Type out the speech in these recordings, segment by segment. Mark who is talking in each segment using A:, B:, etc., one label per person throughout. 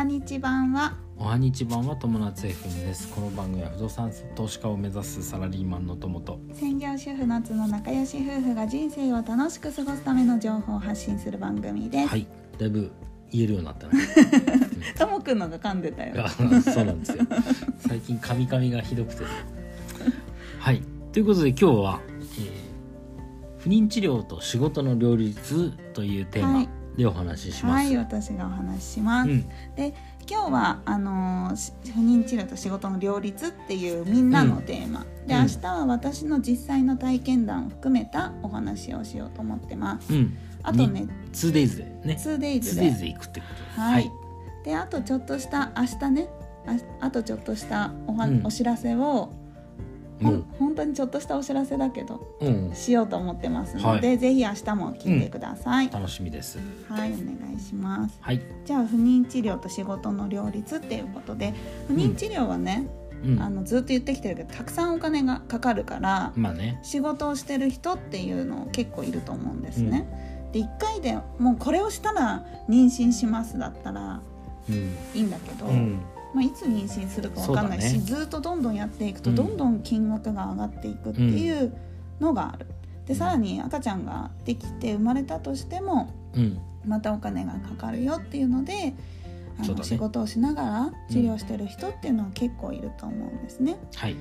A: はにち版は。
B: おはにち版は友達 FM です。この番組は不動産投資家を目指すサラリーマンの友と。
A: 専業主婦夏の仲良し夫婦が人生を楽しく過ごすための情報を発信する番組です。
B: はい。だいぶ言えるようになったね。
A: ともくんのが噛んでたよ。
B: あそうなんですよ。最近カミカミがひどくて。はい。ということで今日は、えー不妊治療と仕事の両立というテーマ。
A: はい
B: でお話しします、
A: はい、私がお話しします。
B: うん。
A: で、今日はあの不妊治療と仕事の両立っていうみんなのテーマ、で
B: うん。
A: 明日は私の実際の体験談を含めたお話をしようと思ってます。
B: うん。
A: あとね、
B: 2days でね。
A: 2days で。
B: 2days で行くってこと。
A: はい、であとちょっとした明日ね。ああとちょっとしたおは、
B: うん。
A: お知らせを
B: うん。
A: 本当にちょっとしたお知らせだけど
B: うん。
A: しようと思ってますので、
B: は
A: ぜひ明日も聞いてください、
B: 楽しみです。
A: はいお願いします。
B: はい、
A: じゃあ不妊治療と仕事の両立っていうことで不妊治療はね、
B: うん、
A: あのずっと言ってきてるけどたくさんお金がかかるから
B: まあね。
A: 仕事をしてる人っていうの結構いると思うんですね、で1回でもうこれをしたら妊娠しますだったら
B: うん。
A: いいんだけど、
B: うん
A: まあ、いつ妊娠するか分かんないし、
B: ね。
A: ずっとどんどんやっていくと
B: うん。
A: どんどん金額が上がっていくっていうのがある。でさらに赤ちゃんができて生まれたとしても
B: うん。
A: またお金がかかるよっていうのであの、
B: ね。
A: 仕事をしながら治療してる人っていうのは結構いると思うんですね。
B: はい。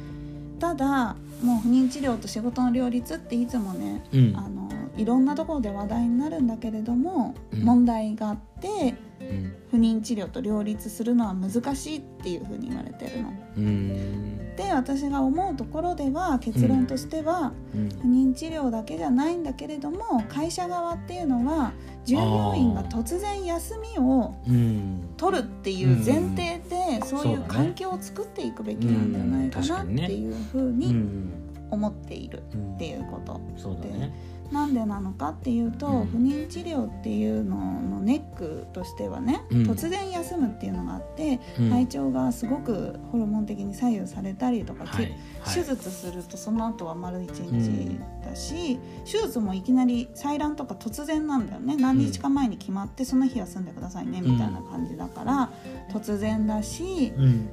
A: ただもう不妊治療と仕事の両立っていつもね
B: うん。
A: あのいろんなところで話題になるんだけれども、
B: うん。
A: 問題があって
B: うん。
A: 不妊治療と両立するのは難しいっていうふうに言われてるの。
B: うん。
A: で私が思うところでは結論としては、
B: うん。
A: 不妊治療だけじゃないんだけれども会社側っていうのは従業員が突然休みを
B: うん。
A: 取るっていう前提でそういう環境を作っていくべきなんじゃないかなっていうふう
B: う
A: に
B: ん
A: 思っている
B: うん
A: っていうこと。
B: そうだね。
A: なんでなのかっていうと、
B: うん。
A: 不妊治療っていうののネックとしてはね、
B: うん。
A: 突然休むっていうのがあって、
B: うん。
A: 体調がすごくホルモン的に左右されたりとか、
B: はい。はい。
A: 手術するとその後は丸一日だし、手術もいきなり採卵とか突然なんだよね。何日か前に決まってその日休んでくださいねみたいな感じだから、突然だし
B: うん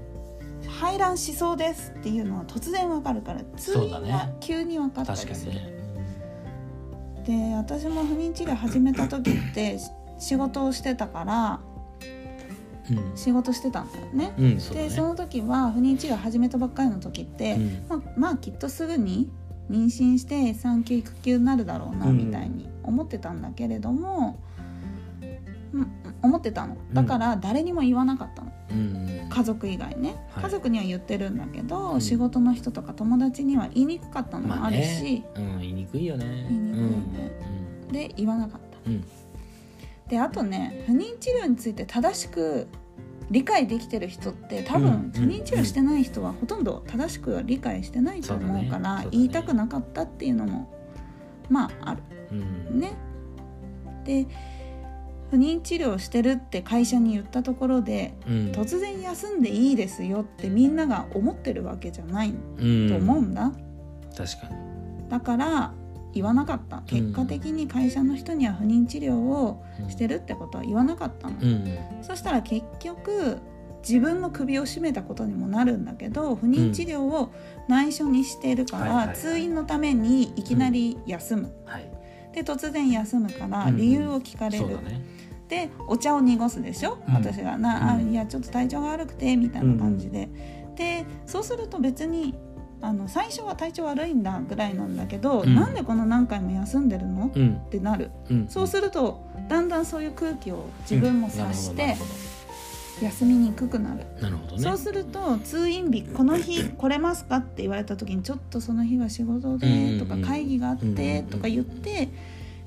A: 排卵しそうですっていうのは突然わかるから通院が急に分かったりする。
B: 確かにね。
A: で私も不妊治療始めた時ってし 仕事をしてたから
B: うん。
A: 仕事してたんだよね。
B: うんそうだね。
A: でその時は不妊治療始めたばっかりの時って、
B: うん。
A: まあ、まあきっとすぐに妊娠して産休育休になるだろうな
B: うん
A: みたいに思ってたんだけれども、うん、思ってたの。だから誰にも言わなかった家族以外ね、
B: はい。
A: 家族には言ってるんだけど、
B: うん。
A: 仕事の人とか友達には言いにくかったのもあるし、
B: ねうん言いにくいよね。
A: 言いにくいね。で言わなかった。
B: うん。うん
A: であとね不妊治療について正しく理解できてる人って多
B: うん
A: 分不妊治療してない人はほとんど正しくは理解してないと思うから
B: ね。
A: 言いたくなかったっていうのもまあある。
B: うん。
A: ね。で不妊治療してるって会社に言ったところで
B: うん。
A: 突然休んでいいですよってみんなが思ってるわけじゃない
B: うん
A: と思うんだ。
B: 確かに。
A: だから言わなかった。結果的に会社の人には不妊治療をしてるってことは言わなかったの。
B: うん。
A: そしたら結局自分の首を絞めたことにもなるんだけど不妊治療を内緒にしているから通院のためにいきなり休む、
B: はい
A: で突然休むから
B: うん
A: 理由を聞かれる、
B: そうだね。
A: でお茶を濁すでしょ、
B: うん。
A: 私が。な、あ
B: うん。
A: いやちょっと体調が悪くてみたいな感じで、でそうすると別にあの最初は体調悪いんだぐらいなんだけど、
B: うん。
A: なんでこの何回も休んでるの、
B: うん。
A: ってなる。
B: うん
A: そうするとだんだんそういう空気を自分も察して、休みにくくなる、
B: なるほどね。
A: そうすると通院日この日来れますかって言われた時にちょっとその日は仕事でとか会議があってとか言って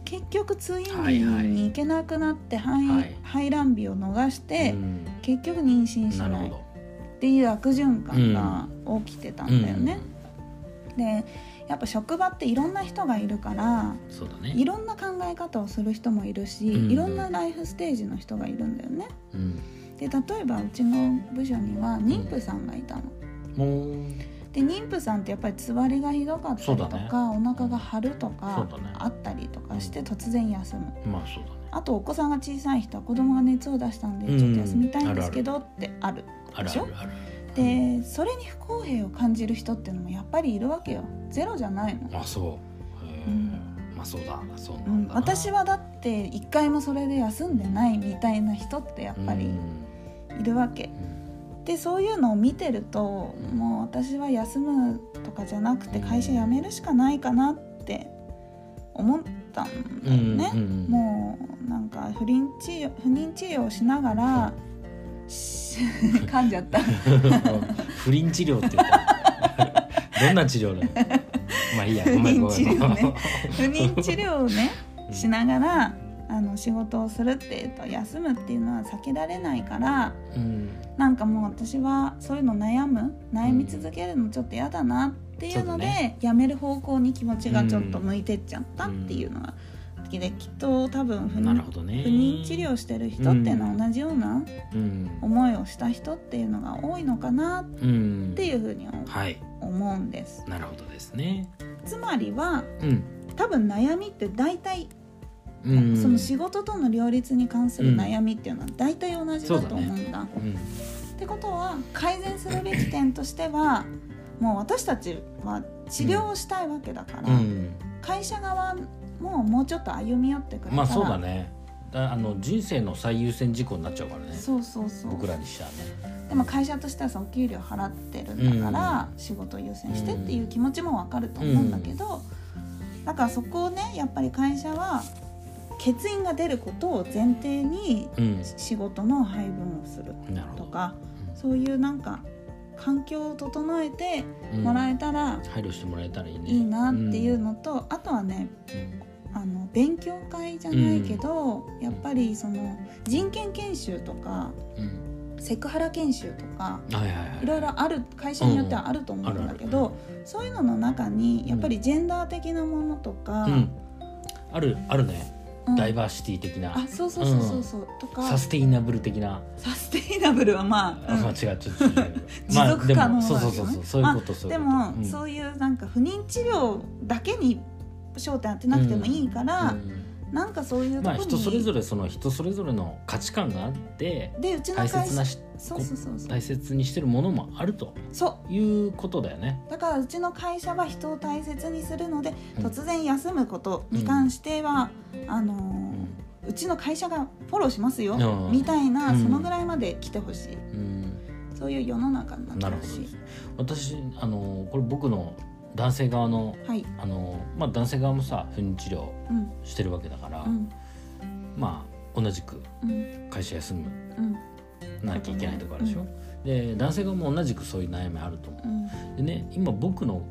A: 結局通院日に行けなくなって排
B: はい。
A: 排卵日を逃して
B: うん。
A: 結局妊娠しない。っていう悪循環が起きてたんだよね。でやっぱ職場っていろんな人がいるから
B: ね。
A: いろんな考え方をする人もいるし、
B: うん。
A: いろんなライフステージの人がいるんだよね。
B: うん
A: で例えばうちの部署には妊婦さんがいたの。で妊婦さんってやっぱりつわりがひどかったりとか、
B: ね。
A: お腹が張るとか
B: ね。
A: あったりとかして突然休む。
B: まあそうだね。
A: あとお子さんが小さい人は子供が熱を出したんで
B: うん。
A: ちょっと休みたいんですけどってある。
B: ある
A: でしょ？でそれに不公平を感じる人っていうのもやっぱりいるわけよ。ゼロじゃないの、
B: あそう。
A: うん。
B: まあそうだ。そうな
A: うんん、
B: だな。
A: 私はだって一回もそれで休んでないみたいな人ってやっぱり
B: うん
A: いるわけ。
B: うん。
A: でそういうのを見てるともう私は休むとかじゃなくて会社辞めるしかないかなって思ったんだよね、
B: うんうんうん。
A: もうなんか不妊治療不妊治療をしながらし噛んじゃった。
B: 不倫治療って言ったどんな治療なの？まあいいや
A: 不妊治療ね。不妊治療をね。
B: うん
A: しながらあの仕事をするっていうと休むっていうのは避けられないから
B: うん。
A: なんかもう私はそういうの悩む悩み続けるのちょっと嫌だなっていうので、
B: そうだね
A: やめる方向に気持ちがちょっと向いてっちゃったっていうのが好きできっと多分不妊
B: なるほどね。
A: 不妊治療してる人っていうのは同じような
B: うん。
A: 思いをした人っていうのが多いのかなっ
B: うん
A: ていうふうに
B: はい。
A: 思うんです。
B: なるほどですね。
A: つまりは
B: うん。
A: 多分悩みって大体
B: うん。
A: その仕事との両立に関する悩みっていうのは大体同じだと思うんだ。
B: うん
A: ってことは改善するべき点としてはもう私たちは治療をしたいわけだから、
B: うん。
A: 会社側ももうちょっと歩み寄ってくれたら。
B: まあそうだね。だあの人生の最優先事項になっちゃうからね。
A: そうそうそう。
B: 僕らにしちゃね。
A: でも会社としてはさお給料払ってるんだから、仕事を優先してっていう気持ちもわかると思うんだけど、だからそこをねやっぱり会社は欠員が出ることを前提に
B: うん。
A: 仕事の配分をするとかそういうなんか環境を整えて
B: うん。
A: もらえたら
B: 配慮してもらえたらいいね。
A: いいなっていうのと、あとはねあの勉強会じゃないけど、やっぱりその人権研修とか
B: うん。うん
A: セクハラ研修とか
B: はい
A: ろいろある会社によってはあると思うんだけど、そういうのの中にやっぱりジェンダー的なものとか、
B: うん。あるあるね。
A: うん
B: ダイバーシティ的な。
A: あそうそうそうそうそう、とか。
B: サステイナブル的な。
A: サステイナブルはまあ、
B: あ、
A: うん。
B: まあ違うちょっと違う
A: 持続可能
B: そうそうそうそうそういうことそうい
A: でも、そういうなんか不妊治療だけに焦点当てなくてもいいから、
B: うん
A: なんかそういうとこ
B: まあ人それぞれその人それぞれの価値観があって
A: でうちの
B: 大
A: 会社
B: 切なし
A: そうそうそうそう。
B: 大切にしてるものもあると
A: そう。
B: いうことだよね。
A: だからうちの会社は人を大切にするので、
B: うん。
A: 突然休むことに関しては、あのーうちの会社がフォローしますよ、
B: うん。
A: みたいな、
B: うん。
A: そのぐらいまで来てほしい。
B: うん。
A: そういう世の中になって
B: なるほ
A: ほしい
B: 私あのこれ僕の男性側の
A: はい。
B: あの、まあ、男性側もさ不妊治療
A: うん。
B: してるわけだから、
A: うん。
B: まあ同じく
A: うん。
B: 会社休む
A: うん。
B: なきゃいけないところあるでしょ、で男性側も同じくそういう悩みあると思
A: う。ん。
B: うでね今僕の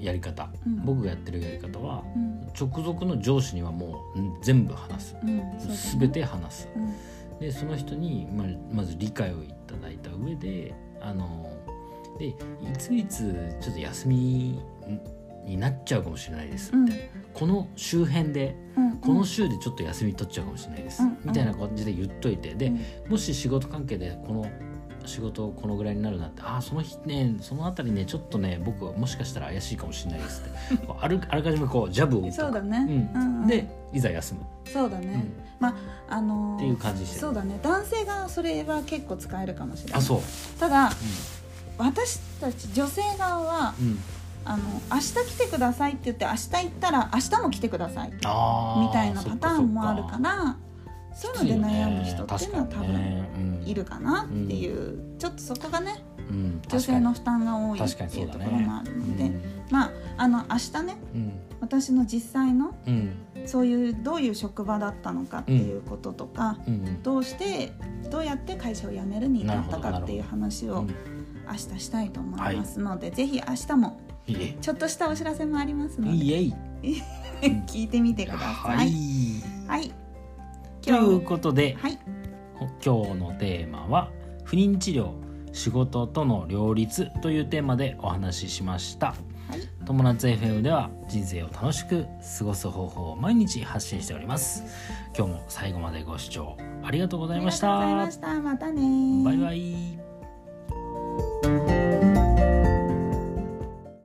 B: やり方、
A: うん。
B: 僕がやってるやり方は
A: うん。
B: 直属の上司にはもうん全部話す。
A: うん。そうだね。
B: 全て話す。
A: うん。
B: でその人にまあまず理解をいただいた上であのでいついつちょっと休みになっちゃうかもしれないです。みたいな、この周辺で
A: うん
B: この週でちょっと休み取っちゃうかもしれないです、
A: うん
B: みたいな感じで言っといてで、
A: うん。
B: もし仕事関係でこの仕事このぐらいになるなってああその日ねそのあたりねちょっとね僕はもしかしたら怪しいかもしれないですって。あるあらかじめこうジャブを打
A: そうだね、
B: うん。
A: うんうん。
B: でいざ休む、
A: そうだね、
B: うん。
A: まああのー
B: っていう感じしてる
A: そうだね。男性がそれは結構使えるかもしれない。
B: あそう。
A: ただ私たち女性側は
B: うん、うん、
A: あの明日来てくださいって言って明日行ったら明日も来てくださいみたいなパターンもあるからそういうので悩む人っていうのは多分
B: 分
A: いるかなっていう、ちょっとそこがね
B: うん、
A: 女性の負担が多いっていうところもあるので、まああの明日ね
B: うん。
A: 私の実際の
B: うん。
A: そういうどういう職場だったのかっていうこととか、
B: うん。うん。
A: どうしてどうやって会社を辞めるに至ったかっていう話を
B: うん
A: 明日したいと思いますので、ぜひ明日もちょっとしたお知らせもありますので
B: いいえい
A: 聞いてみてくださ。
B: はいい
A: はい。
B: ということで
A: はい。
B: 今日のテーマは不妊治療仕事との両立というテーマでお話ししました
A: はい。
B: 友達 FM では人生を楽しく過ごす方法を毎日発信しております今日も最後までご視聴ありがとうございました。
A: またね
B: バイバイ Thank you.